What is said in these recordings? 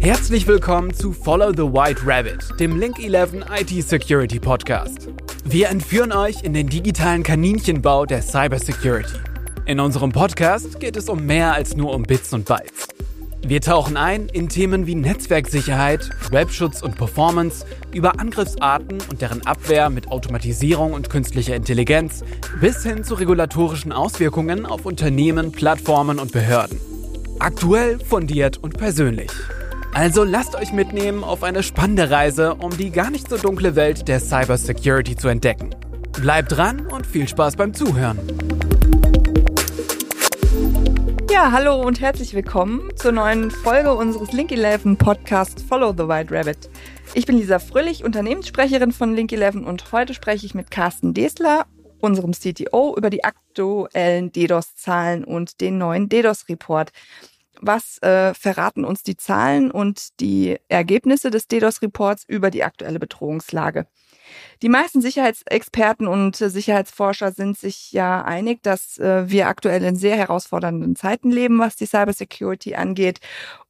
Herzlich willkommen zu Follow the White Rabbit, dem Link 11 IT Security Podcast. Wir entführen euch in den digitalen Kaninchenbau der Cybersecurity. In unserem Podcast geht es um mehr als nur um Bits und Bytes. Wir tauchen ein in Themen wie Netzwerksicherheit, Webschutz und Performance, über Angriffsarten und deren Abwehr mit Automatisierung und künstlicher Intelligenz bis hin zu regulatorischen Auswirkungen auf Unternehmen, Plattformen und Behörden. Aktuell, fundiert und persönlich. Also lasst euch mitnehmen auf eine spannende Reise, um die gar nicht so dunkle Welt der Cybersecurity zu entdecken. Bleibt dran und viel Spaß beim Zuhören. Ja, hallo und herzlich willkommen zur neuen Folge unseres Link 11 Podcast Follow the White Rabbit. Ich bin Lisa Fröhlich, Unternehmenssprecherin von Link 11 und heute spreche ich mit Carsten Desler, unserem CTO, über die aktuellen DDoS-Zahlen und den neuen DDoS-Report was äh, verraten uns die Zahlen und die Ergebnisse des DDoS-Reports über die aktuelle Bedrohungslage. Die meisten Sicherheitsexperten und äh, Sicherheitsforscher sind sich ja einig, dass äh, wir aktuell in sehr herausfordernden Zeiten leben, was die Cybersecurity angeht.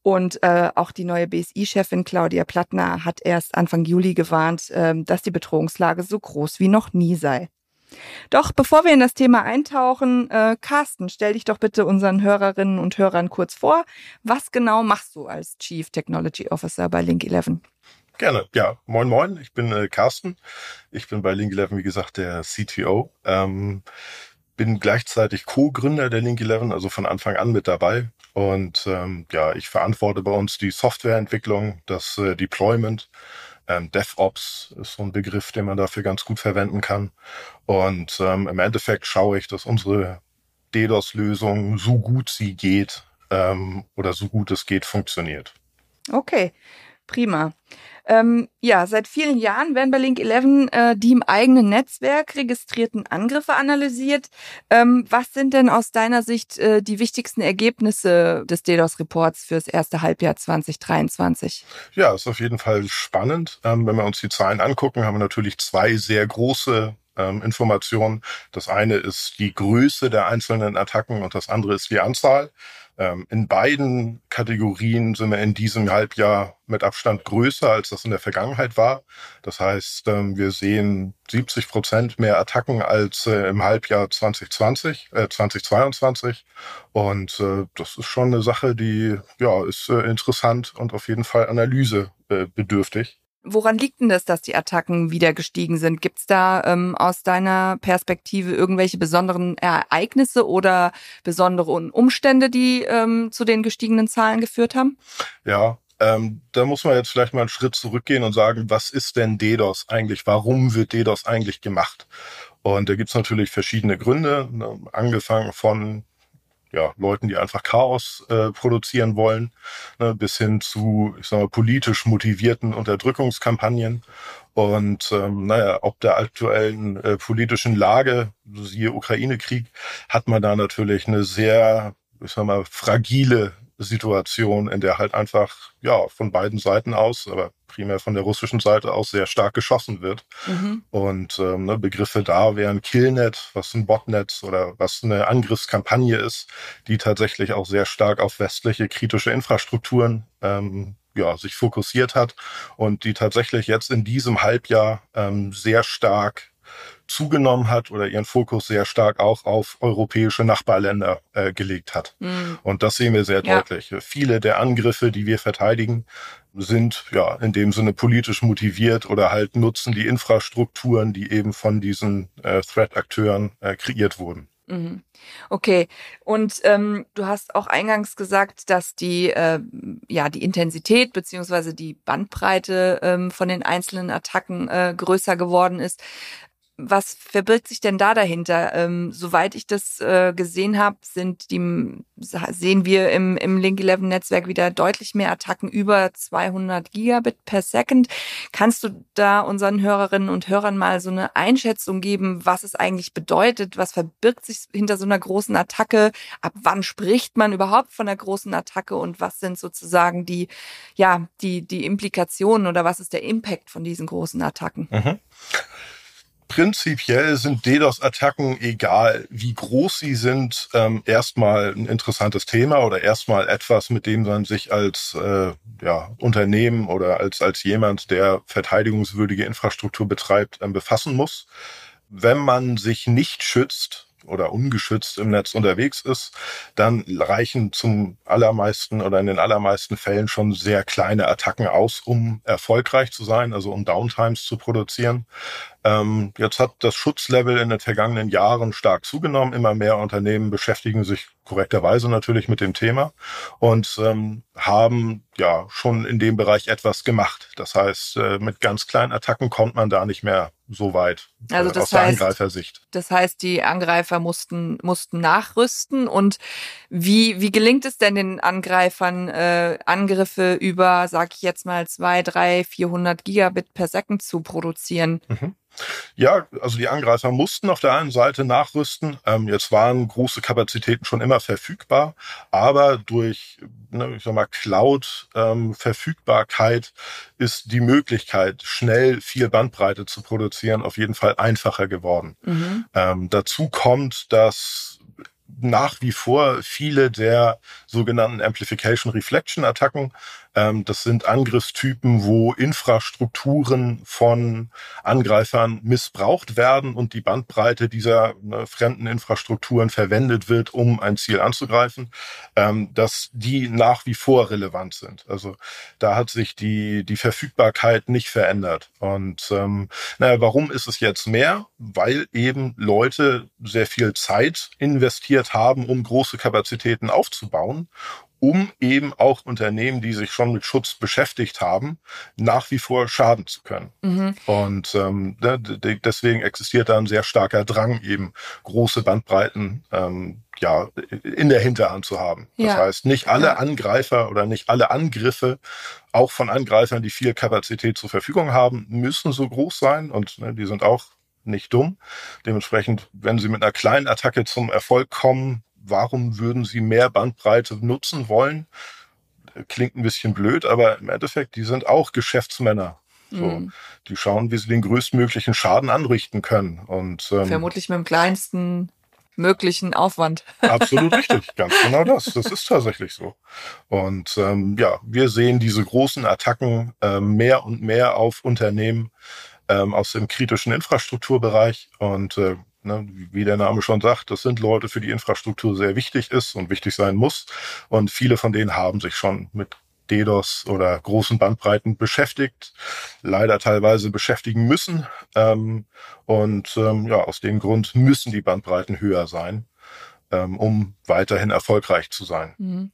Und äh, auch die neue BSI-Chefin Claudia Plattner hat erst Anfang Juli gewarnt, äh, dass die Bedrohungslage so groß wie noch nie sei. Doch bevor wir in das Thema eintauchen, Carsten, stell dich doch bitte unseren Hörerinnen und Hörern kurz vor. Was genau machst du als Chief Technology Officer bei Link 11? Gerne, ja. Moin, moin. Ich bin äh, Carsten. Ich bin bei Link 11, wie gesagt, der CTO. Ähm, bin gleichzeitig Co-Gründer der Link 11, also von Anfang an mit dabei. Und ähm, ja, ich verantworte bei uns die Softwareentwicklung, das äh, Deployment ähm, DevOps ist so ein Begriff, den man dafür ganz gut verwenden kann. Und ähm, im Endeffekt schaue ich, dass unsere DDoS-Lösung so gut sie geht ähm, oder so gut es geht funktioniert. Okay, prima. Ähm, ja, seit vielen Jahren werden bei Link 11 äh, die im eigenen Netzwerk registrierten Angriffe analysiert. Ähm, was sind denn aus deiner Sicht äh, die wichtigsten Ergebnisse des DDoS-Reports fürs erste Halbjahr 2023? Ja, ist auf jeden Fall spannend. Ähm, wenn wir uns die Zahlen angucken, haben wir natürlich zwei sehr große ähm, Informationen. Das eine ist die Größe der einzelnen Attacken und das andere ist die Anzahl. Ähm, in beiden Kategorien sind wir in diesem Halbjahr mit Abstand größer, als das in der Vergangenheit war. Das heißt, ähm, wir sehen 70 Prozent mehr Attacken als äh, im Halbjahr 2020, äh, 2022. Und äh, das ist schon eine Sache, die ja ist äh, interessant und auf jeden Fall analysebedürftig. Woran liegt denn das, dass die Attacken wieder gestiegen sind? Gibt es da ähm, aus deiner Perspektive irgendwelche besonderen Ereignisse oder besondere Umstände, die ähm, zu den gestiegenen Zahlen geführt haben? Ja, ähm, da muss man jetzt vielleicht mal einen Schritt zurückgehen und sagen, was ist denn DDoS eigentlich? Warum wird DDoS eigentlich gemacht? Und da gibt's natürlich verschiedene Gründe, ne? angefangen von ja, Leuten, die einfach Chaos äh, produzieren wollen, ne, bis hin zu, ich sag mal, politisch motivierten Unterdrückungskampagnen. Und ähm, naja, ob der aktuellen äh, politischen Lage, siehe Ukraine-Krieg, hat man da natürlich eine sehr, ich sag mal, fragile Situation, in der halt einfach, ja, von beiden Seiten aus, aber primär von der russischen Seite aus sehr stark geschossen wird. Mhm. Und ähm, ne, Begriffe da wären Killnet, was ein Botnet oder was eine Angriffskampagne ist, die tatsächlich auch sehr stark auf westliche kritische Infrastrukturen ähm, ja, sich fokussiert hat und die tatsächlich jetzt in diesem Halbjahr ähm, sehr stark zugenommen hat oder ihren Fokus sehr stark auch auf europäische Nachbarländer äh, gelegt hat. Mhm. Und das sehen wir sehr ja. deutlich. Viele der Angriffe, die wir verteidigen, sind ja in dem Sinne politisch motiviert oder halt nutzen die Infrastrukturen, die eben von diesen äh, Threat-Akteuren äh, kreiert wurden. Mhm. Okay, und ähm, du hast auch eingangs gesagt, dass die äh, ja die Intensität beziehungsweise die Bandbreite ähm, von den einzelnen Attacken äh, größer geworden ist was verbirgt sich denn da dahinter? Ähm, soweit ich das äh, gesehen habe, sind die sehen wir im, im Link 11 Netzwerk wieder deutlich mehr Attacken über 200 Gigabit per Second. Kannst du da unseren Hörerinnen und Hörern mal so eine Einschätzung geben, was es eigentlich bedeutet? Was verbirgt sich hinter so einer großen Attacke? Ab wann spricht man überhaupt von einer großen Attacke? Und was sind sozusagen die, ja, die, die Implikationen oder was ist der Impact von diesen großen Attacken? Mhm. Prinzipiell sind DDoS-Attacken, egal wie groß sie sind, ähm, erstmal ein interessantes Thema oder erstmal etwas, mit dem man sich als äh, ja, Unternehmen oder als, als jemand, der verteidigungswürdige Infrastruktur betreibt, ähm, befassen muss. Wenn man sich nicht schützt, oder ungeschützt im Netz unterwegs ist, dann reichen zum allermeisten oder in den allermeisten Fällen schon sehr kleine Attacken aus, um erfolgreich zu sein, also um Downtimes zu produzieren. Ähm, jetzt hat das Schutzlevel in den vergangenen Jahren stark zugenommen. Immer mehr Unternehmen beschäftigen sich korrekterweise natürlich mit dem Thema und ähm, haben ja schon in dem Bereich etwas gemacht. Das heißt, äh, mit ganz kleinen Attacken kommt man da nicht mehr so weit also äh, das aus der heißt, Angreifersicht. Das heißt, die Angreifer mussten, mussten nachrüsten. Und wie, wie gelingt es denn den Angreifern, äh, Angriffe über, sag ich jetzt mal, zwei, drei, 400 Gigabit per Second zu produzieren? Mhm. Ja, also die Angreifer mussten auf der einen Seite nachrüsten. Ähm, jetzt waren große Kapazitäten schon immer verfügbar, aber durch ne, ich sag mal, Cloud-Verfügbarkeit ähm, ist die Möglichkeit, schnell viel Bandbreite zu produzieren, auf jeden Fall einfacher geworden. Mhm. Ähm, dazu kommt, dass nach wie vor viele der sogenannten Amplification Reflection Attacken ähm, das sind Angriffstypen, wo Infrastrukturen von Angreifern missbraucht werden und die Bandbreite dieser ne, fremden Infrastrukturen verwendet wird, um ein Ziel anzugreifen, ähm, dass die nach wie vor relevant sind. Also da hat sich die, die Verfügbarkeit nicht verändert. Und ähm, naja, warum ist es jetzt mehr? Weil eben Leute sehr viel Zeit investiert haben, um große Kapazitäten aufzubauen um eben auch Unternehmen, die sich schon mit Schutz beschäftigt haben, nach wie vor schaden zu können. Mhm. Und ähm, ne, deswegen existiert da ein sehr starker Drang, eben große Bandbreiten ähm, ja, in der Hinterhand zu haben. Ja. Das heißt, nicht alle ja. Angreifer oder nicht alle Angriffe, auch von Angreifern, die viel Kapazität zur Verfügung haben, müssen so groß sein und ne, die sind auch nicht dumm. Dementsprechend, wenn sie mit einer kleinen Attacke zum Erfolg kommen, warum würden sie mehr Bandbreite nutzen wollen? Klingt ein bisschen blöd, aber im Endeffekt, die sind auch Geschäftsmänner. So, mhm. Die schauen, wie sie den größtmöglichen Schaden anrichten können. Und ähm, vermutlich mit dem kleinsten möglichen Aufwand. Absolut richtig, ganz genau das. Das ist tatsächlich so. Und ähm, ja, wir sehen diese großen Attacken äh, mehr und mehr auf Unternehmen ähm, aus dem kritischen Infrastrukturbereich. Und äh, Ne, wie der Name schon sagt, das sind Leute, für die Infrastruktur sehr wichtig ist und wichtig sein muss. Und viele von denen haben sich schon mit DDoS oder großen Bandbreiten beschäftigt, leider teilweise beschäftigen müssen. Ähm, und ähm, ja, aus dem Grund müssen die Bandbreiten höher sein, ähm, um weiterhin erfolgreich zu sein. Mhm.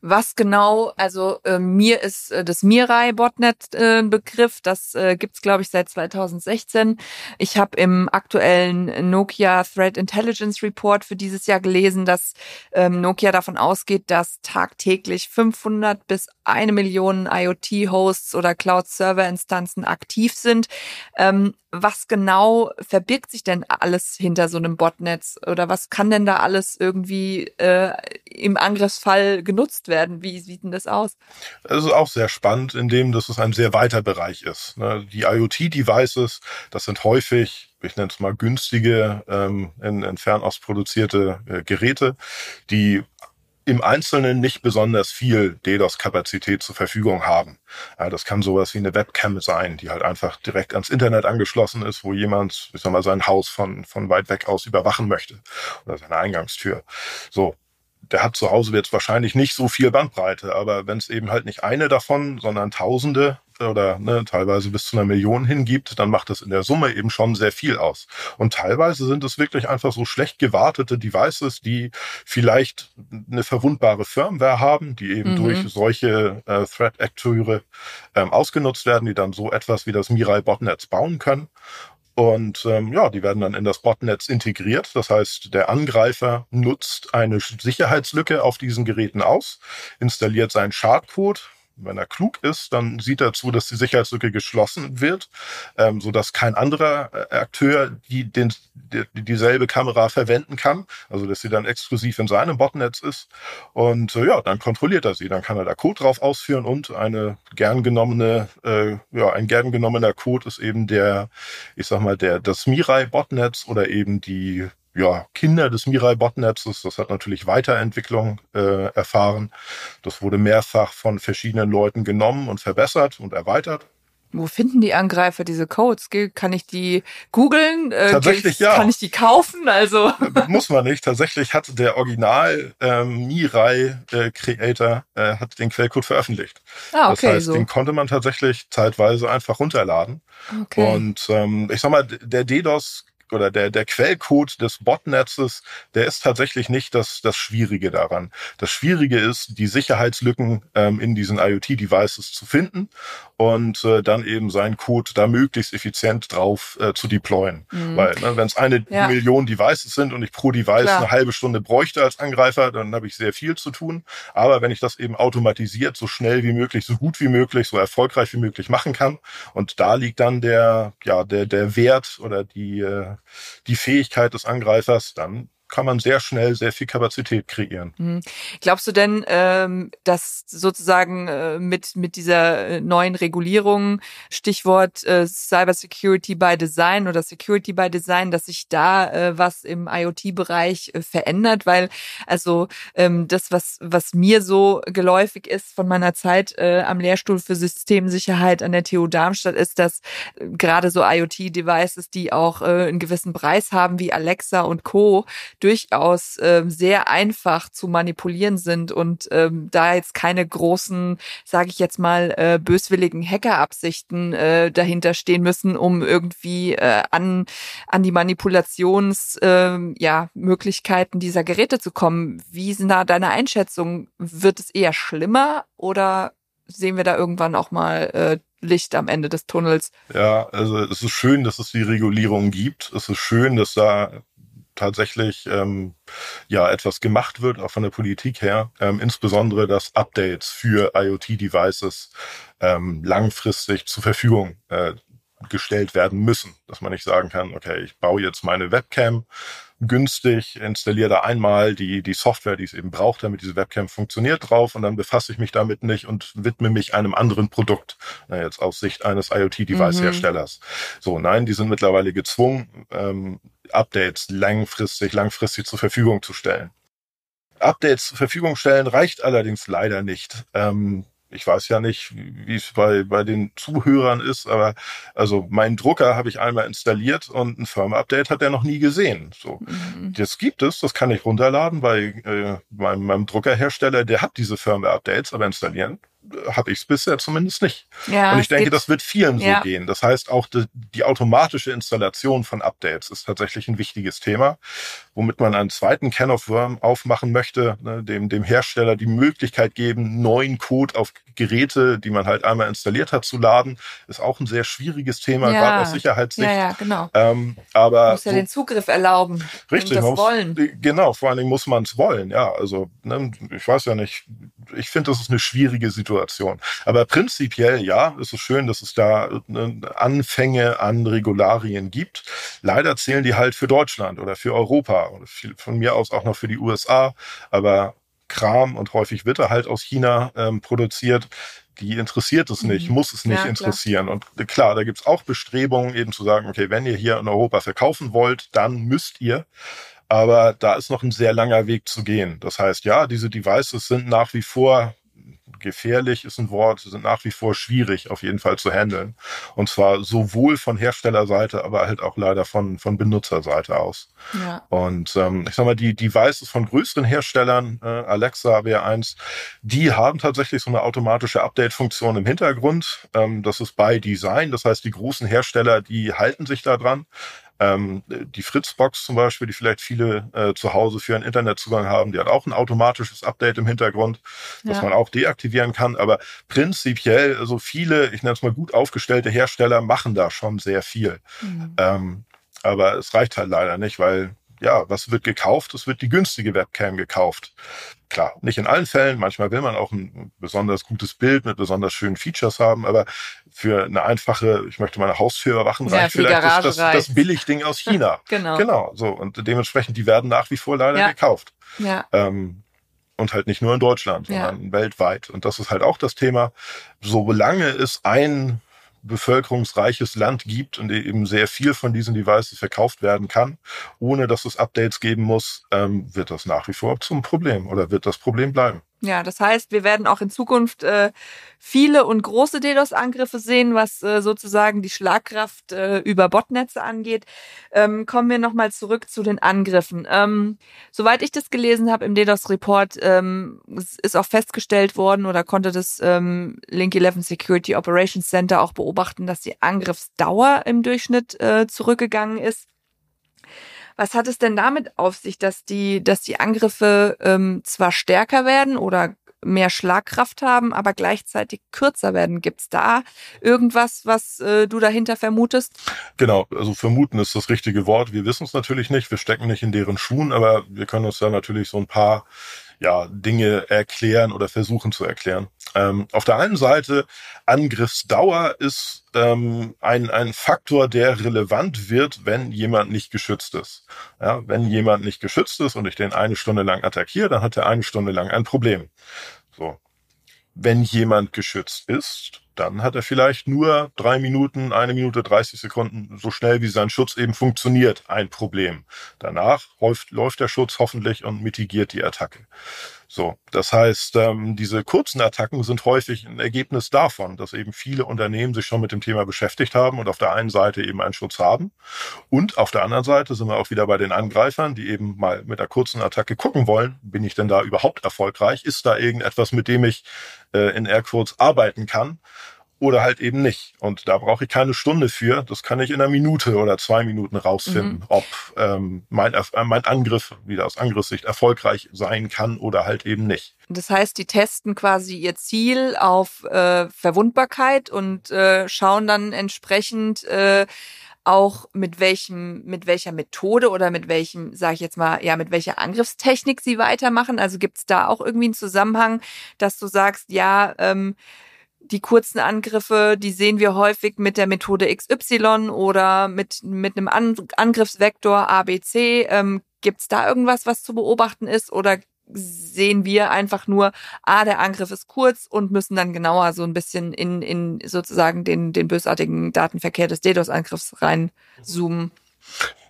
Was genau, also äh, mir ist äh, das Mirai Botnet äh, Begriff, das äh, gibt's glaube ich seit 2016. Ich habe im aktuellen Nokia Threat Intelligence Report für dieses Jahr gelesen, dass ähm, Nokia davon ausgeht, dass tagtäglich 500 bis eine Million IoT-Hosts oder Cloud-Server-Instanzen aktiv sind. Ähm, was genau verbirgt sich denn alles hinter so einem Botnetz oder was kann denn da alles irgendwie äh, im Angriffsfall genutzt werden? Wie sieht denn das aus? Es ist auch sehr spannend, indem das ein sehr weiter Bereich ist. Ne? Die IoT-Devices, das sind häufig ich nenne es mal günstige, ähm, in, in Fernost produzierte äh, Geräte, die im Einzelnen nicht besonders viel DDoS-Kapazität zur Verfügung haben. Das kann sowas wie eine Webcam sein, die halt einfach direkt ans Internet angeschlossen ist, wo jemand, ich sag mal, sein Haus von, von weit weg aus überwachen möchte oder seine Eingangstür. So, der hat zu Hause jetzt wahrscheinlich nicht so viel Bandbreite, aber wenn es eben halt nicht eine davon, sondern Tausende oder ne, teilweise bis zu einer Million hingibt, dann macht das in der Summe eben schon sehr viel aus. Und teilweise sind es wirklich einfach so schlecht gewartete Devices, die vielleicht eine verwundbare Firmware haben, die eben mhm. durch solche äh, Threat-Akteure ähm, ausgenutzt werden, die dann so etwas wie das Mirai Botnetz bauen können. Und ähm, ja, die werden dann in das Botnetz integriert. Das heißt, der Angreifer nutzt eine Sicherheitslücke auf diesen Geräten aus, installiert seinen Schadcode, wenn er klug ist, dann sieht er zu, dass die Sicherheitslücke geschlossen wird, ähm, so dass kein anderer äh, Akteur die, den, die, dieselbe Kamera verwenden kann, also dass sie dann exklusiv in seinem Botnetz ist. Und äh, ja, dann kontrolliert er sie, dann kann er da Code drauf ausführen und eine gern genommene, äh, ja, ein gern genommener Code ist eben der, ich sag mal, der das Mirai Botnetz oder eben die ja, Kinder des Mirai-Botnetzes. Das hat natürlich Weiterentwicklung äh, erfahren. Das wurde mehrfach von verschiedenen Leuten genommen und verbessert und erweitert. Wo finden die Angreifer diese Codes? Kann ich die googeln? Äh, Tatsächlich ja. Kann ich die kaufen? Also muss man nicht. Tatsächlich hat der Original ähm, Mirai äh, Creator äh, hat den Quellcode veröffentlicht. Ah, okay, das heißt, so. den konnte man tatsächlich zeitweise einfach runterladen. Okay. Und ähm, ich sag mal, der DDoS oder der, der Quellcode des Botnetzes, der ist tatsächlich nicht das, das Schwierige daran. Das Schwierige ist, die Sicherheitslücken ähm, in diesen IoT-Devices zu finden und äh, dann eben seinen Code da möglichst effizient drauf äh, zu deployen. Mhm. Weil ne, wenn es eine ja. Million Devices sind und ich pro Device Klar. eine halbe Stunde bräuchte als Angreifer, dann habe ich sehr viel zu tun. Aber wenn ich das eben automatisiert, so schnell wie möglich, so gut wie möglich, so erfolgreich wie möglich machen kann, und da liegt dann der, ja, der, der Wert oder die, äh, die Fähigkeit des Angreifers, dann kann man sehr schnell sehr viel Kapazität kreieren. Mhm. Glaubst du denn, ähm, dass sozusagen äh, mit, mit dieser äh, neuen Regulierung, Stichwort äh, Cyber Security by Design oder Security by Design, dass sich da äh, was im IoT-Bereich äh, verändert? Weil also ähm, das, was, was mir so geläufig ist von meiner Zeit äh, am Lehrstuhl für Systemsicherheit an der TU Darmstadt, ist, dass äh, gerade so IoT-Devices, die auch äh, einen gewissen Preis haben, wie Alexa und Co., durchaus ähm, sehr einfach zu manipulieren sind und ähm, da jetzt keine großen, sage ich jetzt mal, äh, böswilligen Hackerabsichten äh, dahinter stehen müssen, um irgendwie äh, an an die Manipulations äh, ja Möglichkeiten dieser Geräte zu kommen. Wie sind da deine Einschätzung? Wird es eher schlimmer oder sehen wir da irgendwann auch mal äh, Licht am Ende des Tunnels. Ja, also es ist schön, dass es die Regulierung gibt. Es ist schön, dass da tatsächlich ähm, ja etwas gemacht wird, auch von der Politik her, ähm, insbesondere dass Updates für IoT-Devices ähm, langfristig zur Verfügung äh, gestellt werden müssen, dass man nicht sagen kann, okay, ich baue jetzt meine Webcam günstig, installiere da einmal die, die Software, die es eben braucht, damit diese Webcam funktioniert drauf und dann befasse ich mich damit nicht und widme mich einem anderen Produkt, na, jetzt aus Sicht eines IoT-Device-Herstellers. Mhm. So, nein, die sind mittlerweile gezwungen, ähm, Updates langfristig, langfristig zur Verfügung zu stellen. Updates zur Verfügung stellen reicht allerdings leider nicht. Ähm, ich weiß ja nicht, wie es bei, bei den Zuhörern ist, aber also meinen Drucker habe ich einmal installiert und ein Firmware-Update hat er noch nie gesehen. So, mhm. das gibt es, das kann ich runterladen bei äh, meinem, meinem Druckerhersteller, der hat diese Firmware-Updates, aber installieren habe ich es bisher zumindest nicht. Ja, und ich denke, das wird vielen ja. so gehen. Das heißt, auch die, die, automatische Installation von Updates ist tatsächlich ein wichtiges Thema, womit man einen zweiten Can of Worm aufmachen möchte, ne, dem, dem Hersteller die Möglichkeit geben, neuen Code auf Geräte, die man halt einmal installiert hat, zu laden. Ist auch ein sehr schwieriges Thema, ja. gerade aus Sicherheitssicht. Ja, ja, genau. Ähm, aber man muss ja so, den Zugriff erlauben. Richtig, das wollen. Genau, vor allen Dingen muss man es wollen. Ja, also ne, ich weiß ja nicht. Ich finde, das ist eine schwierige Situation. Situation. Aber prinzipiell, ja, ist es schön, dass es da äh, Anfänge an Regularien gibt. Leider zählen die halt für Deutschland oder für Europa oder von mir aus auch noch für die USA. Aber Kram und häufig wird er halt aus China ähm, produziert. Die interessiert es nicht, mhm. muss es nicht ja, interessieren. Und äh, klar, da gibt's auch Bestrebungen, eben zu sagen, okay, wenn ihr hier in Europa verkaufen wollt, dann müsst ihr. Aber da ist noch ein sehr langer Weg zu gehen. Das heißt, ja, diese Devices sind nach wie vor gefährlich ist ein Wort, sind nach wie vor schwierig auf jeden Fall zu handeln. Und zwar sowohl von Herstellerseite, aber halt auch leider von, von Benutzerseite aus. Ja. Und ähm, ich sag mal, die Devices von größeren Herstellern, äh, Alexa wäre eins, die haben tatsächlich so eine automatische Update-Funktion im Hintergrund. Ähm, das ist bei Design, das heißt, die großen Hersteller, die halten sich da dran. Ähm, die Fritzbox zum Beispiel, die vielleicht viele äh, zu Hause für einen Internetzugang haben, die hat auch ein automatisches Update im Hintergrund, das ja. man auch deaktivieren kann. Aber prinzipiell, so also viele, ich nenne es mal gut aufgestellte Hersteller, machen da schon sehr viel. Mhm. Ähm, aber es reicht halt leider nicht, weil ja, was wird gekauft? Es wird die günstige Webcam gekauft. Klar, nicht in allen Fällen. Manchmal will man auch ein besonders gutes Bild mit besonders schönen Features haben, aber für eine einfache, ich möchte meine Haustür überwachen, Ja, reicht vielleicht das, das, das Billigding aus China. Genau. Genau, so. Und dementsprechend, die werden nach wie vor leider Ja. gekauft. Ja. Ähm, und halt nicht nur in Deutschland, Ja. sondern weltweit. Und das ist halt auch das Thema. Solange es ein bevölkerungsreiches Land gibt und eben sehr viel von diesen Devices verkauft werden kann, ohne dass es Updates geben muss, ähm, wird das nach wie vor zum Problem oder wird das Problem bleiben. Ja, das heißt, wir werden auch in Zukunft äh, viele und große DDoS-Angriffe sehen, was äh, sozusagen die Schlagkraft äh, über Botnetze angeht. Ähm, kommen wir nochmal zurück zu den Angriffen. Ähm, soweit ich das gelesen habe im DDoS-Report, ähm, ist auch festgestellt worden oder konnte das ähm, Link 11 Security Operations Center auch beobachten, dass die Angriffsdauer im Durchschnitt äh, zurückgegangen ist. Was hat es denn damit auf sich, dass die, dass die Angriffe ähm, zwar stärker werden oder mehr Schlagkraft haben, aber gleichzeitig kürzer werden? Gibt's da irgendwas, was äh, du dahinter vermutest? Genau, also vermuten ist das richtige Wort. Wir wissen es natürlich nicht, wir stecken nicht in deren Schuhen, aber wir können uns da natürlich so ein paar ja, Dinge erklären oder versuchen zu erklären. Ähm, auf der einen Seite, Angriffsdauer ist ähm, ein, ein Faktor, der relevant wird, wenn jemand nicht geschützt ist. Ja, wenn jemand nicht geschützt ist und ich den eine Stunde lang attackiere, dann hat er eine Stunde lang ein Problem. So. Wenn jemand geschützt ist, dann hat er vielleicht nur drei Minuten, eine Minute, 30 Sekunden, so schnell wie sein Schutz eben funktioniert, ein Problem. Danach läuft, läuft der Schutz hoffentlich und mitigiert die Attacke. So, das heißt, ähm, diese kurzen Attacken sind häufig ein Ergebnis davon, dass eben viele Unternehmen sich schon mit dem Thema beschäftigt haben und auf der einen Seite eben einen Schutz haben und auf der anderen Seite sind wir auch wieder bei den Angreifern, die eben mal mit einer kurzen Attacke gucken wollen, bin ich denn da überhaupt erfolgreich? Ist da irgendetwas, mit dem ich äh, in Airquotes arbeiten kann? Oder halt eben nicht. Und da brauche ich keine Stunde für. Das kann ich in einer Minute oder zwei Minuten rausfinden, ob ähm, mein, äh, mein Angriff wieder aus Angriffssicht erfolgreich sein kann oder halt eben nicht. Das heißt, die testen quasi ihr Ziel auf äh, Verwundbarkeit und äh, schauen dann entsprechend äh, auch mit welchem, mit welcher Methode oder mit welchem, sage ich jetzt mal, ja, mit welcher Angriffstechnik sie weitermachen. Also gibt es da auch irgendwie einen Zusammenhang, dass du sagst, ja, ähm, die kurzen Angriffe, die sehen wir häufig mit der Methode XY oder mit, mit einem An Angriffsvektor ABC. Ähm, Gibt es da irgendwas, was zu beobachten ist? Oder sehen wir einfach nur, ah, der Angriff ist kurz und müssen dann genauer so ein bisschen in, in sozusagen den, den bösartigen Datenverkehr des DDoS-Angriffs reinzoomen?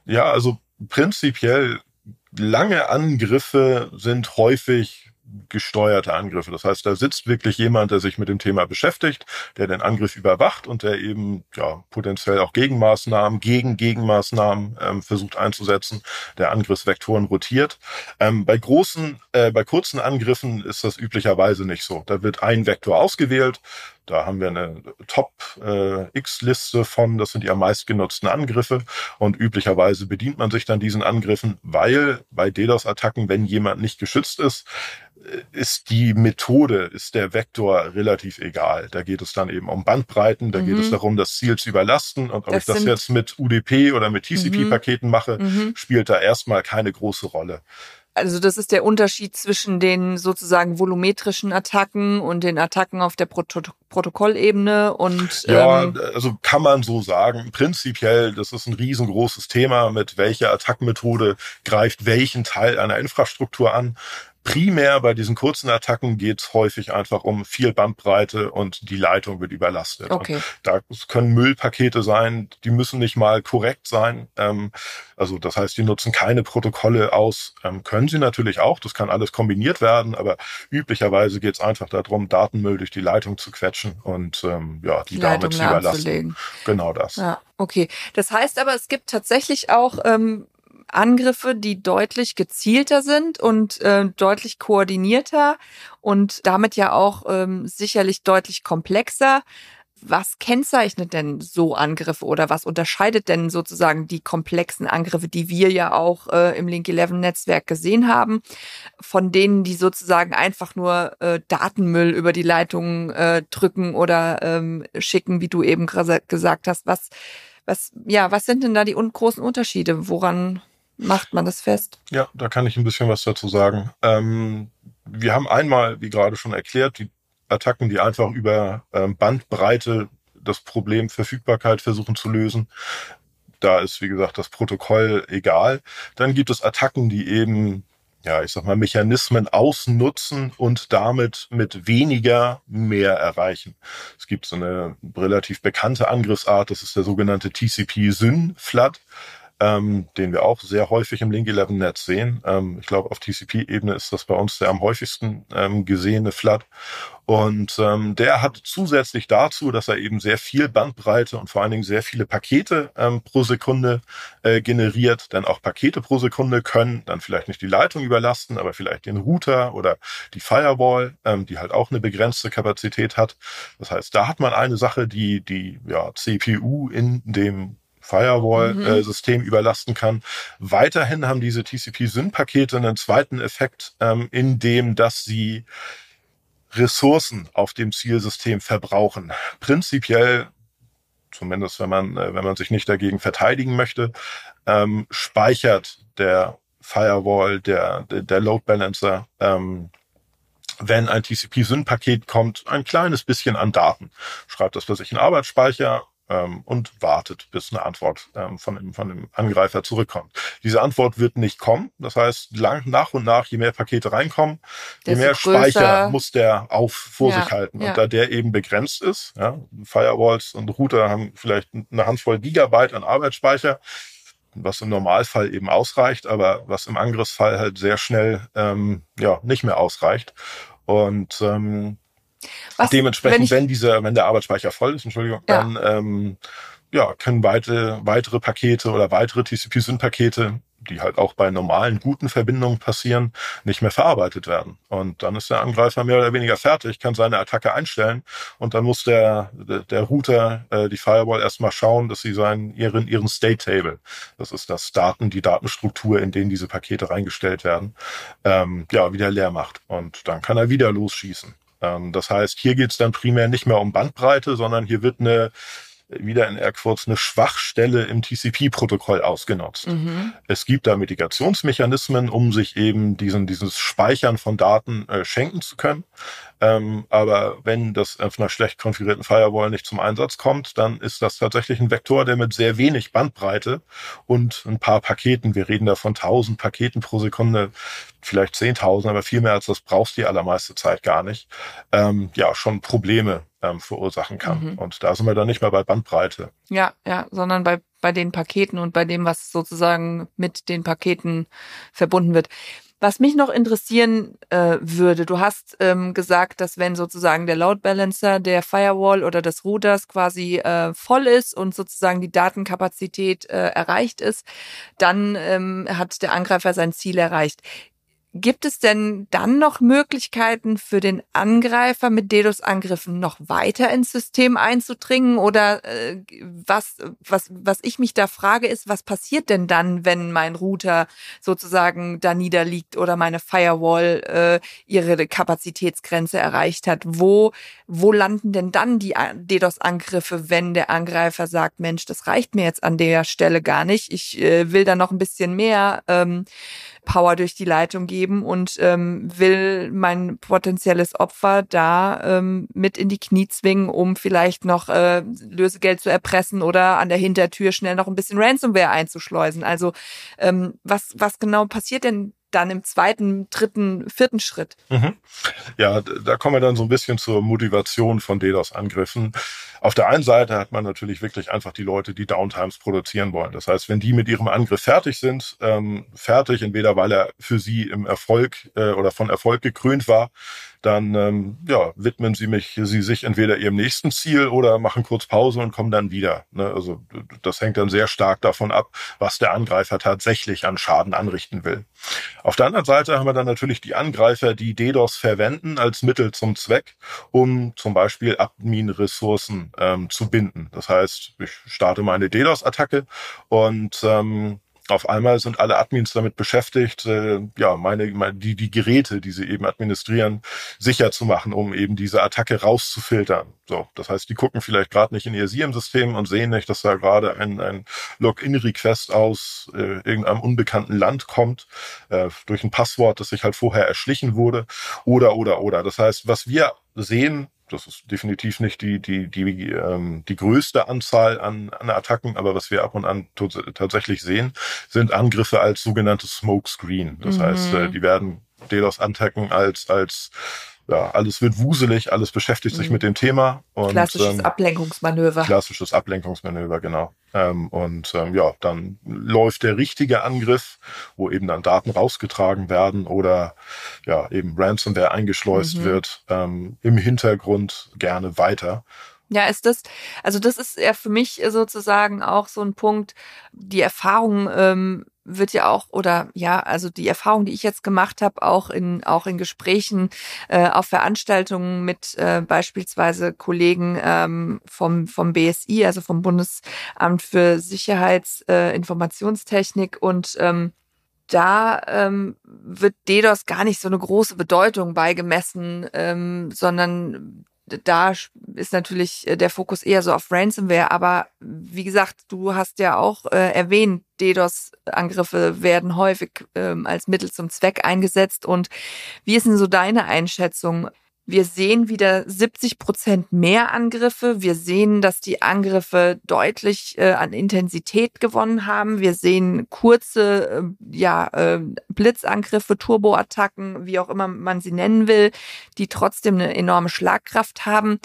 Ja, also prinzipiell lange Angriffe sind häufig gesteuerte Angriffe. Das heißt, da sitzt wirklich jemand, der sich mit dem Thema beschäftigt, der den Angriff überwacht und der eben ja potenziell auch Gegenmaßnahmen, gegen Gegenmaßnahmen ähm, versucht einzusetzen, der Angriffsvektoren rotiert. Ähm, bei großen, äh, bei kurzen Angriffen ist das üblicherweise nicht so. Da wird ein Vektor ausgewählt, da haben wir eine Top-X-Liste von, das sind die am meistgenutzten Angriffe und üblicherweise bedient man sich dann diesen Angriffen, weil bei DDoS-Attacken, wenn jemand nicht geschützt ist, äh, ist die Methode, ist der Vektor relativ egal. Da geht es dann eben um Bandbreiten, da geht Mhm. es darum, das Ziel zu überlasten und ob Das ich das jetzt mit UDP oder mit TCP-Paketen mache, Mhm. spielt da erstmal keine große Rolle. Also das ist der Unterschied zwischen den sozusagen volumetrischen Attacken und den Attacken auf der Proto Protokollebene und Ja, ähm, also kann man so sagen. Prinzipiell, das ist ein riesengroßes Thema, mit welcher Attackmethode greift welchen Teil einer Infrastruktur an. Primär bei diesen kurzen Attacken geht es häufig einfach um viel Bandbreite und die Leitung wird überlastet. okay. Und da können Müllpakete sein, die müssen nicht mal korrekt sein. Ähm, also das heißt, die nutzen keine Protokolle aus. Ähm, können sie natürlich auch, das kann alles kombiniert werden, aber üblicherweise geht es einfach darum, Datenmüll durch die Leitung zu quetschen und ähm, ja, die, Die damit zu überlasten. Genau das. Ja, okay. Das heißt aber, es gibt tatsächlich auch ähm, Angriffe, die deutlich gezielter sind und äh, deutlich koordinierter und damit ja auch ähm, sicherlich deutlich komplexer. Was kennzeichnet denn so Angriffe oder was unterscheidet denn sozusagen die komplexen Angriffe, die wir ja auch äh, im Link 11 Netzwerk gesehen haben, von denen, die sozusagen einfach nur äh, Datenmüll über die Leitungen äh, drücken oder ähm, schicken, wie du eben gesagt hast. Was, was, ja, was sind denn da die un großen Unterschiede? Woran macht man das fest? Ja, da kann ich ein bisschen was dazu sagen. Ähm, wir haben einmal, wie gerade schon erklärt, die Attacken, die einfach über ähm, Bandbreite das Problem Verfügbarkeit versuchen zu lösen. Da ist, wie gesagt, das Protokoll egal. Dann gibt es Attacken, die eben ja, ich sag mal, Mechanismen ausnutzen und damit mit weniger mehr erreichen. Es gibt so eine relativ bekannte Angriffsart, das ist der sogenannte TCP-Syn-Flood ähm, den wir auch sehr häufig im Link 11 Netz sehen. Ähm, ich glaube, auf TCP-Ebene ist das bei uns der am häufigsten ähm, gesehene Flood. Und ähm, der hat zusätzlich dazu, dass er eben sehr viel Bandbreite und vor allen Dingen sehr viele Pakete ähm, pro Sekunde äh, generiert. Denn auch Pakete pro Sekunde können dann vielleicht nicht die Leitung überlasten, aber vielleicht den Router oder die Firewall, ähm, die halt auch eine begrenzte Kapazität hat. Das heißt, da hat man eine Sache, die die ja, CPU in dem Firewall-System mhm. äh, überlasten kann. Weiterhin haben diese TCP-Syn-Pakete einen zweiten Effekt, ähm, in dem, dass sie Ressourcen auf dem Zielsystem verbrauchen. Prinzipiell, zumindest wenn man, äh, wenn man sich nicht dagegen verteidigen möchte, ähm, speichert der Firewall, der, der, Load Balancer, ähm, wenn ein TCP-Syn-Paket kommt, ein kleines bisschen an Daten. Schreibt das für sich in Arbeitsspeicher ähm, und wartet, bis eine Antwort ähm, von, dem, von dem Angreifer zurückkommt. Diese Antwort wird nicht kommen. Das heißt, lang, nach und nach, je mehr Pakete reinkommen, je mehr größer. Speicher muss der auf vor ja, sich halten. Ja. Und da der eben begrenzt ist, ja, Firewalls und Router haben vielleicht eine Handvoll Gigabyte an Arbeitsspeicher, was im Normalfall eben ausreicht, aber was im Angriffsfall halt sehr schnell ähm, ja nicht mehr ausreicht. Und ähm, was, Dementsprechend, wenn, ich, wenn dieser, wenn der Arbeitsspeicher voll ist, Entschuldigung, ja. dann ähm, ja, können weitere, weitere Pakete oder weitere TCP-Syn-Pakete, die halt auch bei normalen guten Verbindungen passieren, nicht mehr verarbeitet werden. Und dann ist der Angreifer mehr oder weniger fertig, kann seine Attacke einstellen und dann muss der, der, der Router, äh, die Firewall erstmal schauen, dass sie seinen, ihren, ihren State Table, das ist das Daten, die Datenstruktur, in denen diese Pakete reingestellt werden, ähm, ja, wieder leer macht. Und dann kann er wieder losschießen. Ähm, das heißt, hier geht es dann primär nicht mehr um Bandbreite, sondern hier wird eine wieder in Airquotes eine Schwachstelle im TCP-Protokoll ausgenutzt. Mhm. Es gibt da Mitigationsmechanismen, um sich eben diesen, dieses Speichern von Daten äh, schenken zu können. Ähm, aber wenn das auf einer schlecht konfigurierten Firewall nicht zum Einsatz kommt, dann ist das tatsächlich ein Vektor, der mit sehr wenig Bandbreite und ein paar Paketen, wir reden da von 1000 Paketen pro Sekunde, vielleicht 10.000, aber viel mehr als das brauchst du die allermeiste Zeit gar nicht, ähm, ja, schon Probleme ähm, verursachen kann. Mhm. Und da sind wir dann nicht mehr bei Bandbreite. Ja, ja, sondern bei, bei den Paketen und bei dem, was sozusagen mit den Paketen verbunden wird. Was mich noch interessieren äh, würde, du hast ähm, gesagt, dass wenn sozusagen der Load Balancer der Firewall oder des Routers quasi äh, voll ist und sozusagen die Datenkapazität äh, erreicht ist, dann ähm, hat der Angreifer sein Ziel erreicht. Gibt es denn dann noch Möglichkeiten für den Angreifer mit DDoS-Angriffen noch weiter ins System einzudringen? Oder äh, was, was, was ich mich da frage, ist, was passiert denn dann, wenn mein Router sozusagen da niederliegt oder meine Firewall äh, ihre Kapazitätsgrenze erreicht hat? Wo, wo landen denn dann die DDoS-Angriffe, wenn der Angreifer sagt, Mensch, das reicht mir jetzt an der Stelle gar nicht, ich äh, will da noch ein bisschen mehr ähm, Power durch die Leitung geben und ähm, will mein potenzielles Opfer da ähm, mit in die Knie zwingen, um vielleicht noch äh, Lösegeld zu erpressen oder an der Hintertür schnell noch ein bisschen Ransomware einzuschleusen. Also ähm, was, was genau passiert denn dann im zweiten, dritten, vierten Schritt. Mhm. Ja, da kommen wir dann so ein bisschen zur Motivation von DDoS-Angriffen. Auf der einen Seite hat man natürlich wirklich einfach die Leute, die Downtimes produzieren wollen. Das heißt, wenn die mit ihrem Angriff fertig sind, ähm, fertig, entweder weil er für sie im Erfolg äh, oder von Erfolg gekrönt war, dann ähm, ja, widmen sie mich, sie sich entweder ihrem nächsten Ziel oder machen kurz Pause und kommen dann wieder. Ne? Also das hängt dann sehr stark davon ab, was der Angreifer tatsächlich an Schaden anrichten will. Auf der anderen Seite haben wir dann natürlich die Angreifer, die DDoS verwenden als Mittel zum Zweck, um zum Beispiel Admin-Ressourcen ähm, zu binden. Das heißt, ich starte meine DDoS-Attacke und ähm, auf einmal sind alle Admins damit beschäftigt, äh, ja, meine, meine die, die Geräte, die sie eben administrieren, sicher zu machen, um eben diese Attacke rauszufiltern. So, das heißt, die gucken vielleicht gerade nicht in ihr SIEM-System und sehen nicht, dass da gerade ein, ein Login-Request aus äh, irgendeinem unbekannten Land kommt, äh, durch ein Passwort, das sich halt vorher erschlichen wurde, oder, oder, oder. Das heißt, was wir sehen, das ist definitiv nicht die, die, die, ähm, die größte Anzahl an, an Attacken, aber was wir ab und an tatsächlich sehen, sind Angriffe als sogenanntes Smokescreen. Das mhm. heißt, äh, die werden DDoS-Attacken als, als ja, alles wird wuselig, alles beschäftigt sich mhm. mit dem Thema. Und, klassisches ähm, Ablenkungsmanöver. Klassisches Ablenkungsmanöver, genau. Ähm, und ähm, ja, dann läuft der richtige Angriff, wo eben dann Daten rausgetragen werden oder ja eben Ransomware eingeschleust mhm. wird, ähm, im Hintergrund gerne weiter. Ja, ist das, also das ist ja für mich sozusagen auch so ein Punkt, die Erfahrung ähm, wird ja auch oder ja, also die Erfahrung, die ich jetzt gemacht habe, auch in auch in Gesprächen äh, auf Veranstaltungen mit äh, beispielsweise Kollegen ähm, vom vom BSI, also vom Bundesamt für Sicherheitsinformationstechnik äh, und ähm, da ähm, wird DDoS gar nicht so eine große Bedeutung beigemessen, ähm, sondern da ist natürlich äh, der Fokus eher so auf Ransomware, aber wie gesagt, du hast ja auch äh, erwähnt, DDoS-Angriffe werden häufig ähm, als Mittel zum Zweck eingesetzt. Und wie ist denn so deine Einschätzung? Wir sehen wieder 70 Prozent mehr Angriffe. Wir sehen, dass die Angriffe deutlich äh, an Intensität gewonnen haben. Wir sehen kurze, äh, ja, äh, Blitzangriffe, Turboattacken, wie auch immer man sie nennen will, die trotzdem eine enorme Schlagkraft haben.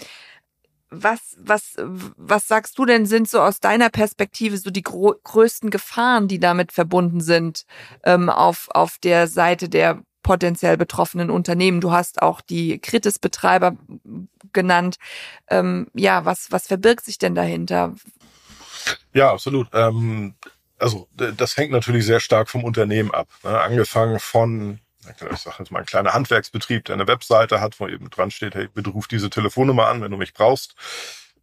Was, was, was sagst du denn, sind so aus deiner Perspektive so die größten Gefahren, die damit verbunden sind, ähm, auf, auf der Seite der potenziell betroffenen Unternehmen. Du hast auch die Kritis-Betreiber genannt. Ähm, ja, was, was verbirgt sich denn dahinter? Ja, absolut. Ähm, also das hängt natürlich sehr stark vom Unternehmen ab. Ne? Angefangen von ich sage jetzt mal ein kleiner Handwerksbetrieb, der eine Webseite hat, wo eben dran steht, hey, bitte ruf diese Telefonnummer an, wenn du mich brauchst.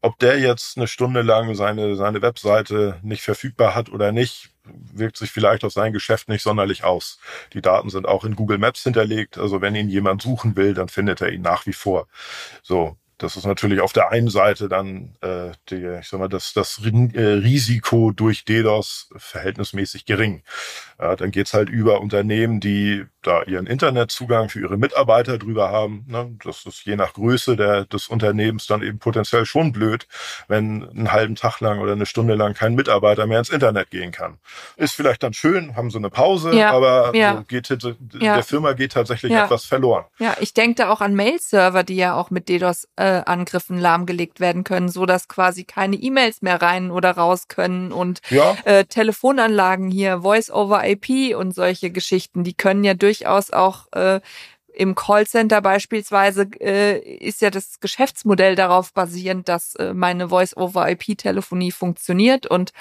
Ob der jetzt eine Stunde lang seine, seine Webseite nicht verfügbar hat oder nicht, wirkt sich vielleicht auf sein Geschäft nicht sonderlich aus. Die Daten sind auch in Google Maps hinterlegt. Also wenn ihn jemand suchen will, dann findet er ihn nach wie vor. So. Das ist natürlich auf der einen Seite dann äh, die, ich sag mal, das, das äh, Risiko durch DDoS verhältnismäßig gering. Ja, dann geht's halt über Unternehmen, die da ihren Internetzugang für ihre Mitarbeiter drüber haben. Ne? Das ist je nach Größe der, des Unternehmens dann eben potenziell schon blöd, wenn einen halben Tag lang oder eine Stunde lang kein Mitarbeiter mehr ins Internet gehen kann. Ist vielleicht dann schön, haben so eine Pause, ja, aber ja. So geht, der. Firma geht tatsächlich etwas verloren. Ja, ich denke da auch an Mail-Server, die ja auch mit DDoS-Angriffen äh, lahmgelegt werden können, so dass quasi keine E-Mails mehr rein oder raus können und äh, Telefonanlagen hier, Voice-over-IP und solche Geschichten, die können ja durch durchaus auch äh, im Callcenter beispielsweise äh, ist ja das Geschäftsmodell darauf basierend, dass äh, meine Voice-over-IP-Telefonie funktioniert und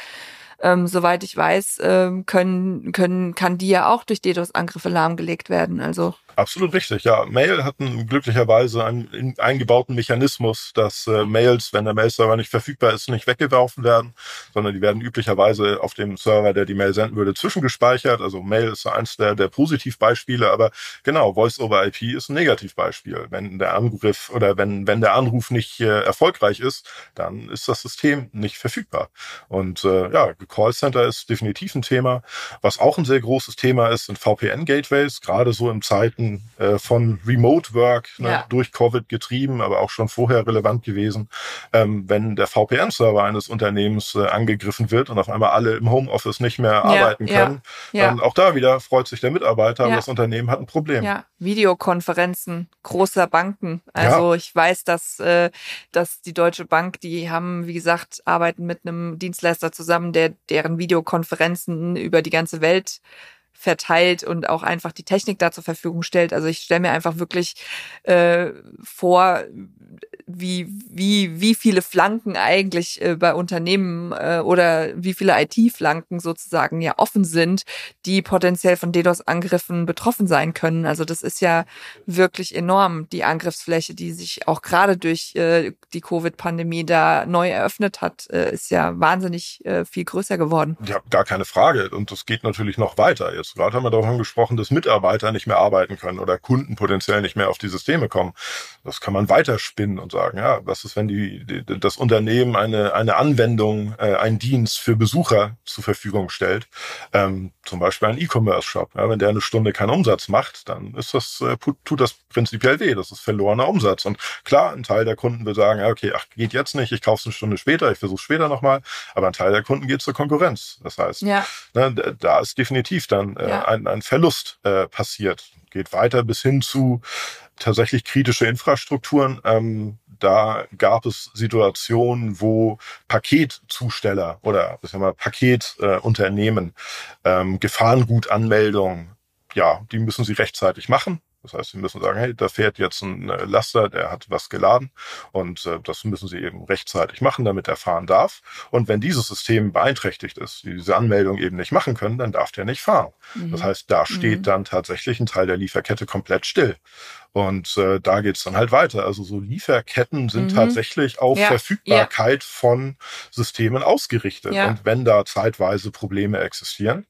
ähm, soweit ich weiß, ähm, können, können, kann die ja auch durch DDoS-Angriffe lahmgelegt werden. Also Absolut richtig, ja. Mail hat einen, glücklicherweise einen eingebauten Mechanismus, dass äh, Mails, wenn der Mail-Server nicht verfügbar ist, nicht weggeworfen werden, sondern die werden üblicherweise auf dem Server, der die Mail senden würde, zwischengespeichert. Also Mail ist eins der, der Positivbeispiele, aber genau, Voice-over-IP ist ein Negativbeispiel. Wenn der Angriff oder wenn, wenn der Anruf nicht äh, erfolgreich ist, dann ist das System nicht verfügbar. Und äh, ja, Callcenter ist definitiv ein Thema. Was auch ein sehr großes Thema ist, sind VPN-Gateways, gerade so in Zeiten, äh, von Remote Work ne, ja. durch Covid getrieben, aber auch schon vorher relevant gewesen. Ähm, wenn der VPN-Server eines Unternehmens äh, angegriffen wird und auf einmal alle im Homeoffice nicht mehr ja, arbeiten können, ja, dann auch da wieder freut sich der Mitarbeiter, aber das Unternehmen hat ein Problem. Ja, Videokonferenzen großer Banken. Also ich weiß, dass, äh, dass die Deutsche Bank, die haben, wie gesagt, arbeiten mit einem Dienstleister zusammen, der deren Videokonferenzen über die ganze Welt verteilt und auch einfach die Technik da zur Verfügung stellt. Also ich stelle mir einfach wirklich äh, vor, wie, wie, wie viele Flanken eigentlich äh, bei Unternehmen äh, oder wie viele IT-Flanken sozusagen ja offen sind, die potenziell von DDoS-Angriffen betroffen sein können. Also das ist ja wirklich enorm, die Angriffsfläche, die sich auch gerade durch äh, die Covid-Pandemie da neu eröffnet hat, äh, ist ja wahnsinnig äh, viel größer geworden. Ja, gar keine Frage. Und das geht natürlich noch weiter. Jetzt gerade haben wir davon gesprochen, dass Mitarbeiter nicht mehr arbeiten können oder Kunden potenziell nicht mehr auf die Systeme kommen. Das kann man weiterspinnen und sagen, ja, was ist, wenn die, die das Unternehmen eine, eine Anwendung, äh, einen Dienst für Besucher zur Verfügung stellt, ähm, zum Beispiel ein E-Commerce-Shop. Ja, wenn der eine Stunde keinen Umsatz macht, dann ist das, äh, tut das prinzipiell weh. Das ist verlorener Umsatz. Und klar, ein Teil der Kunden will sagen, ja, okay, ach, geht jetzt nicht, ich kaufe es eine Stunde später, ich versuche später nochmal. Aber ein Teil der Kunden geht zur Konkurrenz. Das heißt, ja. ne, da ist definitiv dann äh, ja. ein, ein Verlust äh, passiert. Geht weiter bis hin zu tatsächlich kritische Infrastrukturen. Ähm, da gab es Situationen, wo Paketzusteller oder sagen wir mal, Paketunternehmen äh, ähm, Gefahrengutanmeldungen, ja, die müssen sie rechtzeitig machen. Das heißt, Sie müssen sagen, hey, da fährt jetzt ein äh, Laster, der hat was geladen und äh, das müssen Sie eben rechtzeitig machen, damit er fahren darf. Und wenn dieses System beeinträchtigt ist, die diese Anmeldung eben nicht machen können, dann darf der nicht fahren. Mhm. Das heißt, da steht mhm. dann tatsächlich ein Teil der Lieferkette komplett still. Und äh, da geht's dann halt weiter. Also so Lieferketten sind mhm. tatsächlich auf ja. Verfügbarkeit ja. von Systemen ausgerichtet. Ja. Und wenn da zeitweise Probleme existieren,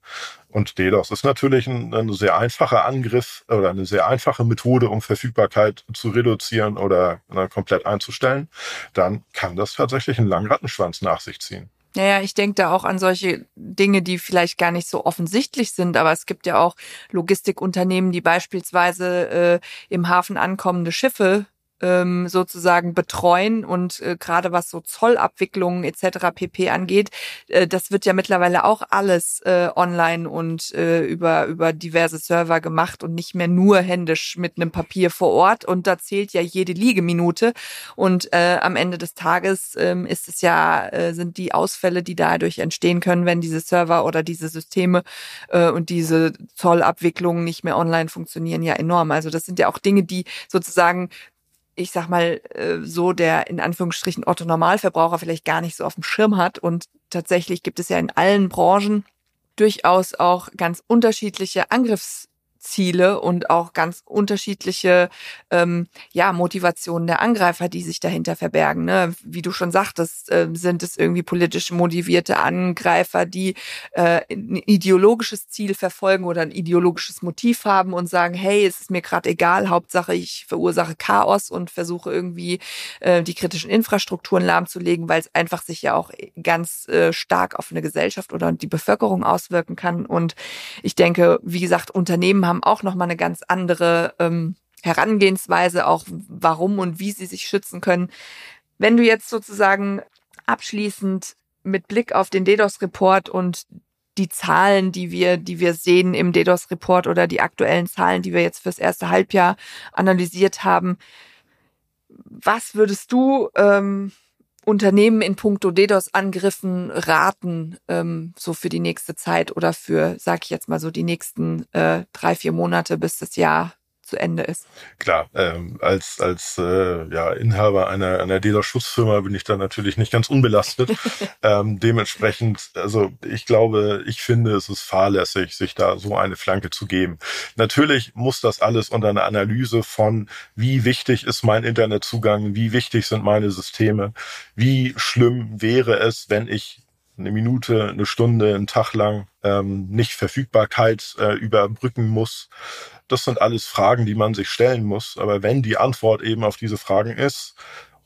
und DDoS ist natürlich ein, ein, sehr einfacher Angriff oder eine sehr einfache Methode, um Verfügbarkeit zu reduzieren oder äh, komplett einzustellen, dann kann das tatsächlich einen langen Rattenschwanz nach sich ziehen. Naja, ich denke da auch an solche Dinge, die vielleicht gar nicht so offensichtlich sind, aber es gibt ja auch Logistikunternehmen, die beispielsweise äh, im Hafen ankommende Schiffe ähm, sozusagen betreuen und äh, gerade was so Zollabwicklungen etc. pp angeht, äh, das wird ja mittlerweile auch alles äh, online und äh, über über diverse Server gemacht und nicht mehr nur händisch mit einem Papier vor Ort und da zählt ja jede Liegeminute und äh, am Ende des Tages ähm, ist es ja äh, sind die Ausfälle, die dadurch entstehen können, wenn diese Server oder diese Systeme äh, und diese Zollabwicklungen nicht mehr online funktionieren, ja enorm. Also das sind ja auch Dinge, die sozusagen ich sag mal, äh, so der in Anführungsstrichen Otto Normalverbraucher vielleicht gar nicht so auf dem Schirm hat. Und tatsächlich gibt es ja in allen Branchen durchaus auch ganz unterschiedliche Angriffs Ziele und auch ganz unterschiedliche ähm, ja, Motivationen der Angreifer, die sich dahinter verbergen. Ne? Wie du schon sagtest, äh, sind es irgendwie politisch motivierte Angreifer, die äh, ein ideologisches Ziel verfolgen oder ein ideologisches Motiv haben und sagen, hey, es ist mir gerade egal, Hauptsache ich verursache Chaos und versuche irgendwie äh, die kritischen Infrastrukturen lahmzulegen, weil es einfach sich ja auch ganz äh, stark auf eine Gesellschaft oder die Bevölkerung auswirken kann. Und ich denke, wie gesagt, Unternehmen haben auch nochmal eine ganz andere ähm, Herangehensweise, auch warum und wie sie sich schützen können. Wenn du jetzt sozusagen abschließend mit Blick auf den DDoS-Report und die Zahlen, die wir, die wir sehen im DDoS-Report oder die aktuellen Zahlen, die wir jetzt fürs erste Halbjahr analysiert haben, was würdest du ähm, Unternehmen in puncto DDoS-Angriffen raten, ähm, so für die nächste Zeit oder für, sag ich jetzt mal so, die nächsten äh, drei, vier Monate, bis das Jahr zu Ende ist. Klar, ähm, als, als äh, ja, Inhaber einer, einer DDoS-Schutzfirma bin ich da natürlich nicht ganz unbelastet. ähm, dementsprechend, also ich glaube, ich finde, es ist fahrlässig, sich da so eine Flanke zu geben. Natürlich muss das alles unter einer Analyse von, wie wichtig ist mein Internetzugang, wie wichtig sind meine Systeme, wie schlimm wäre es, wenn ich eine Minute, eine Stunde, einen Tag lang ähm, nicht Verfügbarkeit äh, überbrücken muss. Das sind alles Fragen, die man sich stellen muss. Aber wenn die Antwort eben auf diese Fragen ist,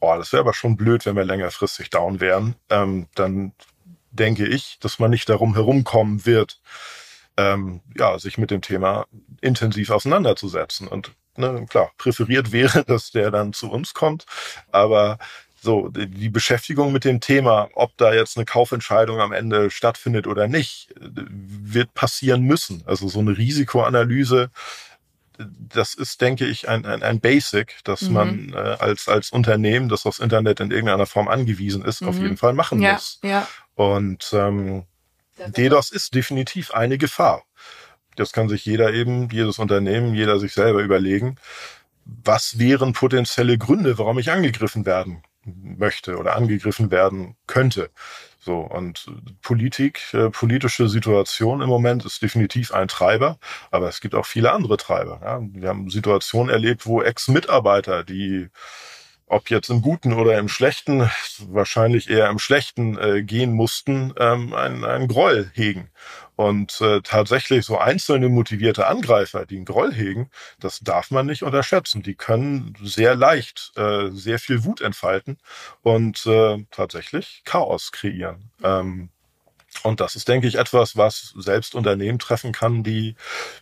oh, das wäre aber schon blöd, wenn wir längerfristig down wären, ähm, dann denke ich, dass man nicht darum herumkommen wird, ähm, ja, sich mit dem Thema intensiv auseinanderzusetzen. Und ne, klar, präferiert wäre, dass der dann zu uns kommt, aber so, die Beschäftigung mit dem Thema, ob da jetzt eine Kaufentscheidung am Ende stattfindet oder nicht, wird passieren müssen. Also so eine Risikoanalyse das ist, denke ich, ein, ein, ein Basic, dass mhm. man äh, als, als Unternehmen, das aufs Internet in irgendeiner Form angewiesen ist, mhm. auf jeden Fall machen ja, muss. Ja. Und ähm, DDoS ist definitiv eine Gefahr. Das kann sich jeder eben, jedes Unternehmen, jeder sich selber überlegen. was wären potenzielle Gründe, warum ich angegriffen werden möchte oder angegriffen werden könnte. So, und Politik, äh, politische Situation im Moment ist definitiv ein Treiber, aber es gibt auch viele andere Treiber. Ja. Wir haben Situationen erlebt, wo Ex-Mitarbeiter, die ob jetzt im Guten oder im Schlechten, wahrscheinlich eher im Schlechten äh, gehen mussten, ähm, einen, Groll hegen. Und äh, tatsächlich so einzelne motivierte Angreifer, die einen Groll hegen, das darf man nicht unterschätzen. Die können sehr leicht äh, sehr viel Wut entfalten und äh, tatsächlich Chaos kreieren. Ähm, und das ist, denke ich, etwas, was selbst Unternehmen treffen kann, die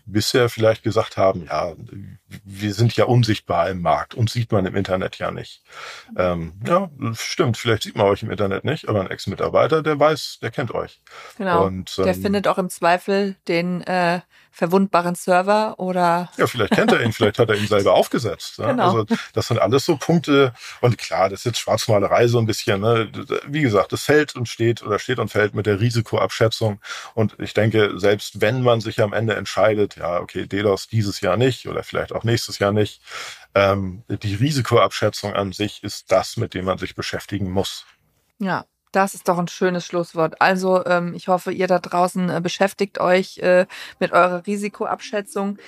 bisher vielleicht gesagt haben, ja, wir sind ja unsichtbar im Markt und sieht man im Internet ja nicht. Ähm, ja, stimmt, vielleicht sieht man euch im Internet nicht, aber ein Ex-Mitarbeiter, der weiß, der kennt euch. Genau. Und, ähm, der findet auch im Zweifel den äh, verwundbaren Server oder. Ja, vielleicht kennt er ihn, vielleicht hat er ihn selber aufgesetzt. Ne? Genau. Also das sind alles so Punkte. Und klar, das ist jetzt Schwarzmalerei so ein bisschen. Ne? Wie gesagt, das fällt und steht oder steht und fällt mit der Risikoabschätzung. Und ich denke, selbst wenn man sich am Ende entscheidet, ja, okay, DDoS dieses Jahr nicht oder vielleicht auch nächstes Jahr nicht, ähm, die Risikoabschätzung an sich ist das, mit dem man sich beschäftigen muss. Ja, das ist doch ein schönes Schlusswort. Also ähm, ich hoffe, ihr da draußen äh, beschäftigt euch äh, mit eurer Risikoabschätzung.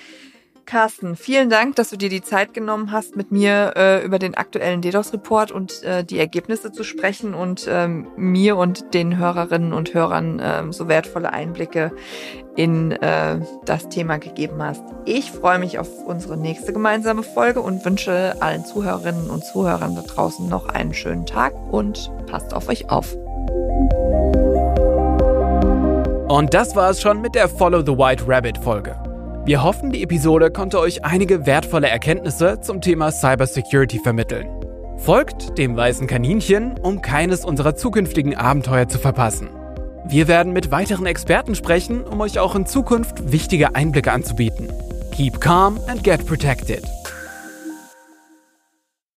Carsten, vielen Dank, dass du dir die Zeit genommen hast, mit mir äh, über den aktuellen DDoS-Report und äh, die Ergebnisse zu sprechen und ähm, mir und den Hörerinnen und Hörern äh, so wertvolle Einblicke in äh, das Thema gegeben hast. Ich freue mich auf unsere nächste gemeinsame Folge und wünsche allen Zuhörerinnen und Zuhörern da draußen noch einen schönen Tag und passt auf euch auf. Und das war es schon mit der Follow the White Rabbit Folge. Wir hoffen, die Episode konnte euch einige wertvolle Erkenntnisse zum Thema Cybersecurity vermitteln. Folgt dem weißen Kaninchen, um keines unserer zukünftigen Abenteuer zu verpassen. Wir werden mit weiteren Experten sprechen, um euch auch in Zukunft wichtige Einblicke anzubieten. Keep calm and get protected.